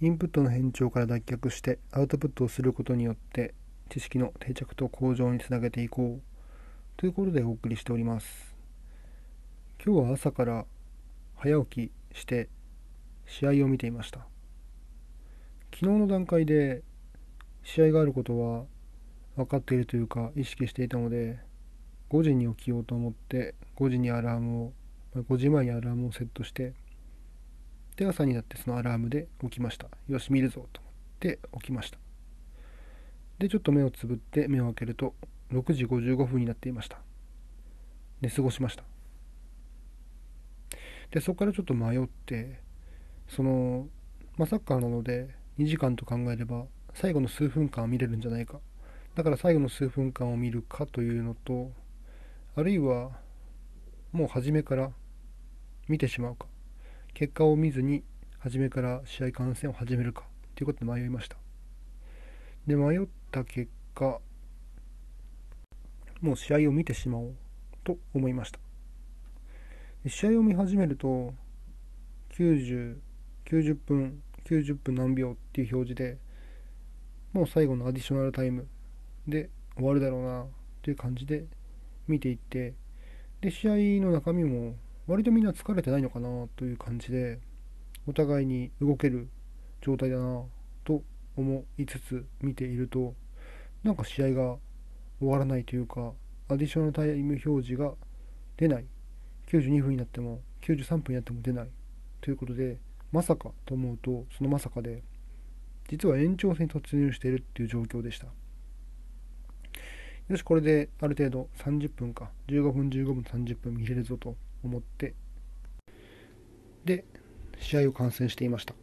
インプットの変調から脱却してアウトプットをすることによって知識の定着と向上につなげていこう。ということでお送りしております。今日は朝から早起きして試合を見ていました。昨日の段階で試合があることは分かっているというか意識していたので5時に起きようと思って5時にアラームを5時前にアラームをセットしてで朝になってそのアラームで起きました。よし見るぞと思って起きました。でちょっと目をつぶって目を開けると6時55分になっていました。寝過ごしました。でそこからちょっと迷ってその、まあ、サッカーなので2時間と考えれば最後の数分間は見れるんじゃないか。だから最後の数分間を見るかというのとあるいはもう初めから見てしまうか。結果を見ずに初めから試合観戦を始めるかということで迷いました。で迷った結果もう試合を見てしまおうと思いました。試合を見始めると90 90分90分何秒っていう表示でもう最後のアディショナルタイムで終わるだろうなという感じで見ていってで試合の中身も割とみんな疲れてないのかなという感じでお互いに動ける状態だなと思いつつ見ているとなんか試合が終わらないというかアディショナルタイム表示が出ない。92分になっても93分になっても出ないということでまさかと思うとそのまさかで実は延長戦に突入しているっていう状況でした。よしこれである程度30分か。15分15分30分見れるぞと。思って。で試合を観戦していました。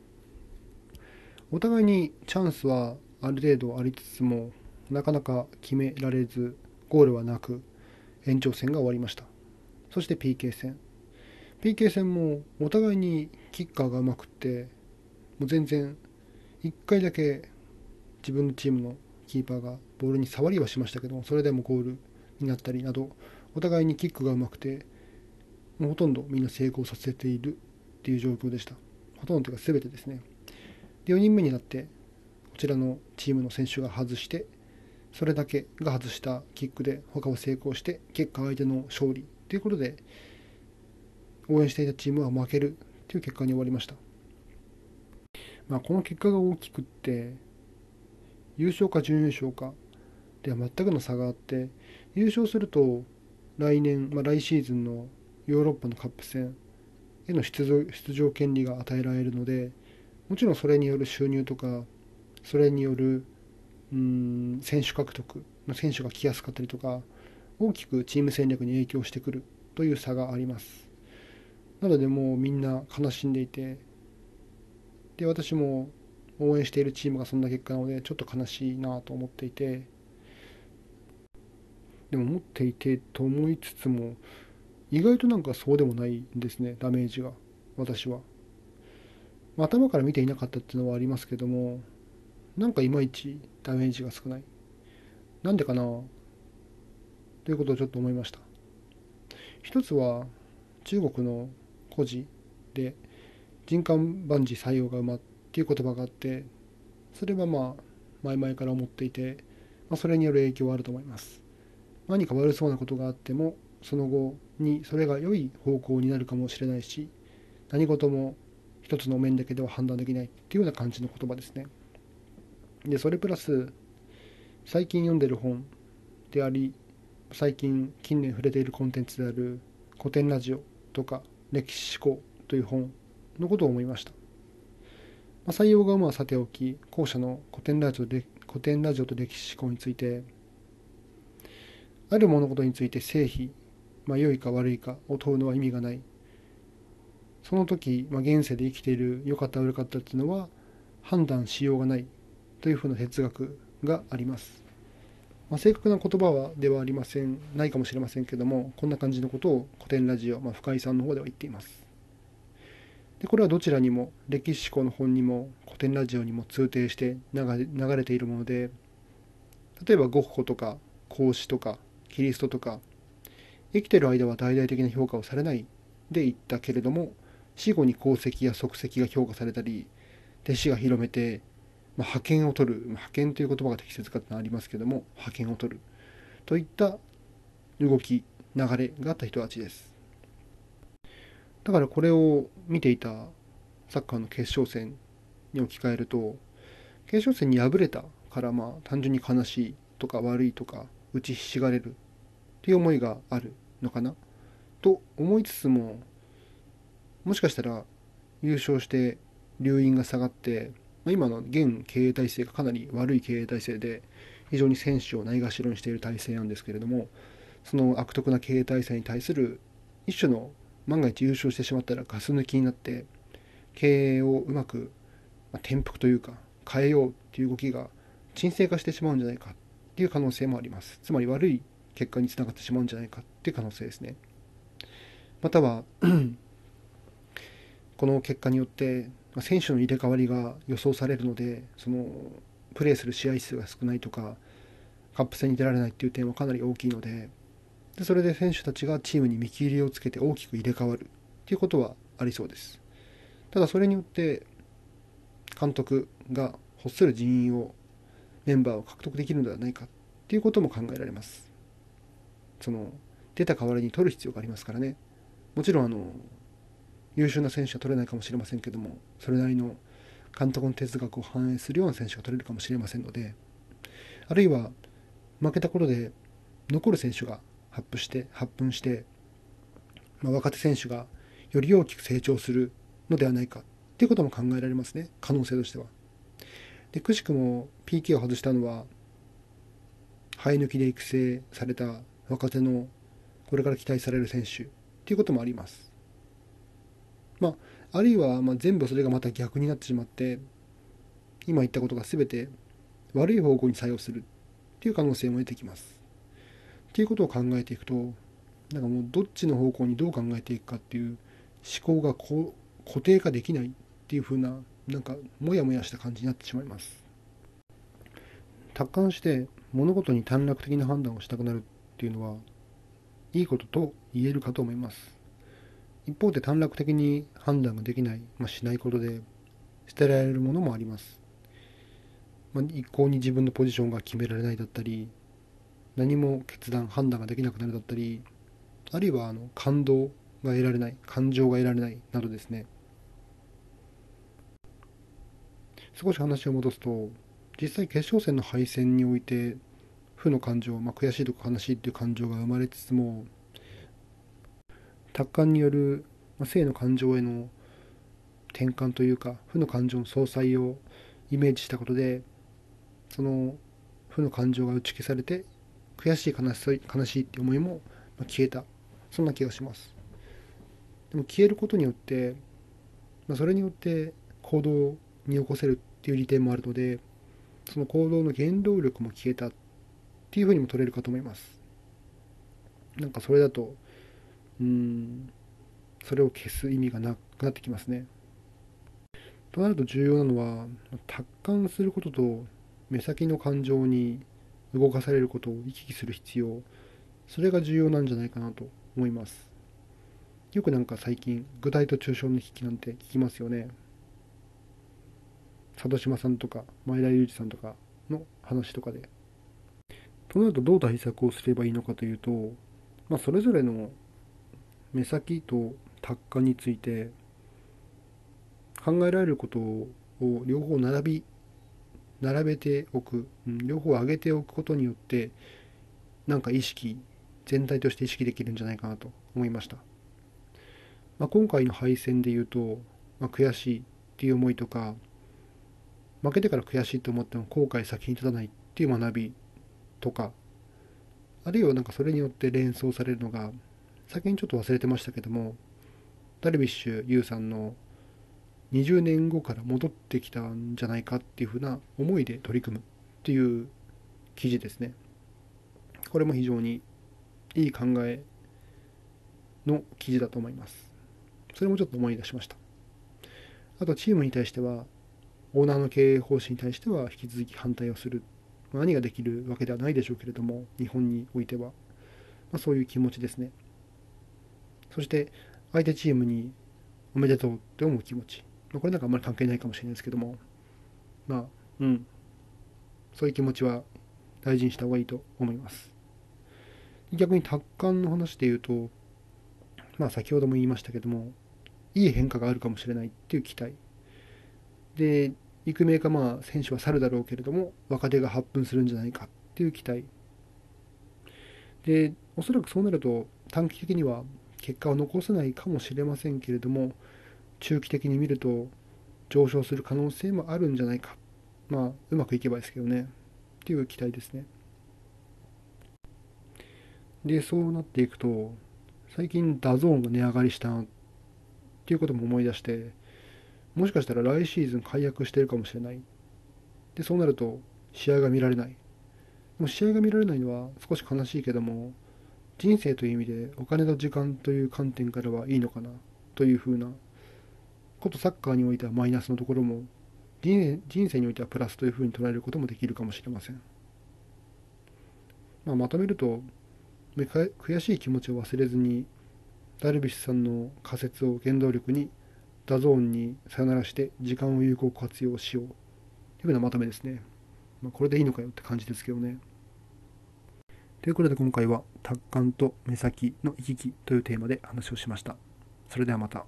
お互いにチャンスはある程度ありつつもなかなか決められずゴールはなく延長戦が終わりました。そして PK 戦。PK 戦もお互いにキッカーがうまくってもう全然1回だけ自分のチームのキーパーがボールに触りはしましたけどそれでもゴールになったりなどお互いにキックがうまくてもうほとんどみんな成功させているっていう状況でした。ほとんどというか全てですね。で4人目になってこちらのチームの選手が外してそれだけが外したキックで他は成功して結果相手の勝利ということで応援していたチームは負けるという結果に終わりました、まあ、この結果が大きくって優勝か準優勝かでは全くの差があって優勝すると来年、まあ、来シーズンのヨーロッパのカップ戦への出場権利が与えられるのでもちろんそれによる収入とかそれによるうん選手獲得の選手が来やすかったりとか大きくチーム戦略に影響してくるという差があります。なのでもうみんな悲しんでいてで私も応援しているチームがそんな結果なのでちょっと悲しいなと思っていてでも持っていてと思いつつも意外となんかそうでもないんですねダメージが私は、まあ、頭から見ていなかったっていうのはありますけどもなんかいまいちダメージが少ない。なんでかなということをちょっと思いました。一つは中国の故事で人間万事採用が馬っていう言葉があってそれはまあ前々から思っていて、まあ、それによる影響はあると思います。何か悪そうなことがあってもその後にそれが良い方向になるかもしれないし何事も一つの面だけでは判断できないっていうような感じの言葉ですね。でそれプラス最近読んでる本であり最近近年触れているコンテンツである古典ラジオとか歴史思考という本のことを思いました。まあ、採用がまあさておき後者の古典ラジオで古典ラジオと歴史思考についてある物事について正否まあ、良いか悪いかを問うのは意味がない。その時、まあ、現世で生きている良かった悪かったっていうのは判断しようがないというふうな哲学があります。まあ、正確な言葉はではありません、ないかもしれませんけども、こんな感じのことを古典ラジオ、まあ、深井さんの方では言っています。でこれはどちらにも歴史思考の本にも古典ラジオにも通底して流れているもので例えばゴッホとか孔子とかキリストとか生きてる間は大々的な評価をされないで言ったけれども死後に功績や足跡が評価されたり弟子が広めて、まあ、派遣を取る、まあ、派遣という言葉が適切かってのありますけども派遣を取る。といった動き流れがあった人たちです。だからこれを見ていたサッカーの決勝戦に置き換えると決勝戦に敗れたからまあ単純に悲しいとか悪いとか打ちひしがれるっていう思いがある。のかな？と思いつつももしかしたら優勝して留飲が下がって、まあ、今の現経営体制がかなり悪い経営体制で非常に選手をないがしろにしている体制なんですけれどもその悪徳な経営体制に対する一種の万が一優勝してしまったらガス抜きになって経営をうまく、まあ、転覆というか変えようっていう動きが沈静化してしまうんじゃないかっていう可能性もあります。つまり悪い結果につながってしまうんじゃないかっていう可能性ですね。または この結果によって選手の入れ替わりが予想されるのでそのプレーする試合数が少ないとかカップ戦に出られないっていう点はかなり大きいのででそれで選手たちがチームに見切りをつけて大きく入れ替わるっていうことはありそうです。ただそれによって監督が欲する人員をメンバーを獲得できるのではないかっていうことも考えられます。その出た代わりに取る必要がありますからねもちろんあの優秀な選手は取れないかもしれませんけどもそれなりの監督の哲学を反映するような選手が取れるかもしれませんのであるいは負けたことで残る選手が発布して発奮して、まあ、若手選手がより大きく成長するのではないかっていうことも考えられますね可能性としては。でくしくも PK を外したのは生え抜きで育成された若手のこれから期待される選手っていうこともあります。まあ、あるいはま全部それがまた逆になってしまって今言ったことが全て悪い方向に作用するっていう可能性も出てきます。っていうことを考えていくとなんかもうどっちの方向にどう考えていくかっていう思考がこ固定化できないっていう風ななんかモヤモヤした感じになってしまいます達観して物事に短絡的な判断をしたくなるっていうのはいいことと言えるかと思います。一方で短絡的に判断ができない、まあ、しないことで捨てられるものもあります、まあ、一向に自分のポジションが決められないだったり何も決断判断ができなくなるだったりあるいはあの感動が得られない感情が得られないなどですね。少し話を戻すと実際決勝戦の敗戦において負の感情、まあ、悔しいとか悲しいっていう感情が生まれつつも達観による、ま、性の感情への転換というか負の感情の相殺をイメージしたことでその負の感情が打ち消されて悔しい悲しい悲しいって思いも消えた。そんな気がします。でも消えることによって、まあ、それによって行動に起こせるっていう利点もあるのでその行動の原動力も消えた。っていうふうにも取れるかと思います。なんかそれだとうんそれを消す意味がなくなってきますね。となると重要なのは達観することと目先の感情に動かされることを行き来する必要。それが重要なんじゃないかなと思います。よくなんか最近具体と抽象の危機なんて聞きますよね。佐渡島さんとか前田裕二さんとかの話とかで。となるとどう対策をすればいいのかというと、まあ、それぞれの目先と達観について考えられることを両方並び並べておく、両方上げておくことによってなんか意識全体として意識できるんじゃないかなと思いました、まあ、今回の敗戦で言うと、まあ、悔しいっていう思いとか負けてから悔しいと思っても後悔先に立たないっていう学びとかあるいはなんかそれによって連想されるのが先にちょっと忘れてましたけどもダルビッシュ有さんの20年後から戻ってきたんじゃないかっていうふうな思いで取り組むっていう記事ですね。これも非常にいい考えの記事だと思います。それもちょっと思い出しました。あとチームに対してはオーナーの経営方針に対しては引き続き反対をする。何ができるわけではないでしょうけれども、日本においては。まあ、そういう気持ちですね。そして、相手チームにおめでとうって思う気持ち。まあ、これなんかあんまり関係ないかもしれないですけどもまあうんそういう気持ちは大事にした方がいいと思います逆に達観の話で言うとまあ先ほども言いましたけどもいい変化があるかもしれないっていう期待で育名かまあ選手は去るだろうけれども若手が発奮するんじゃないかっていう期待。でおそらくそうなると短期的には結果を残せないかもしれませんけれども中期的に見ると上昇する可能性もあるんじゃないか。まあうまくいけばですけどね。っていう期待ですね。でそうなっていくと最近ダゾーンが値上がりしたっていうことも思い出してもしかしたら来シーズン解約してるかもしれない。でそうなると試合が見られない。でも試合が見られないのは少し悲しいけども人生という意味でお金と時間という観点からはいいのかなというふうなことサッカーにおいてはマイナスのところも人生においてはプラスというふうに捉えることもできるかもしれません、まあ、まとめると悔しい気持ちを忘れずにダルビッシュさんの仮説を原動力にダゾーンにさよならして時間を有効活用しようというふうなまとめですね。まあ、これでいいのかよって感じですけどね。ということで今回は達観と目先の行き来というテーマで話をしました。それではまた。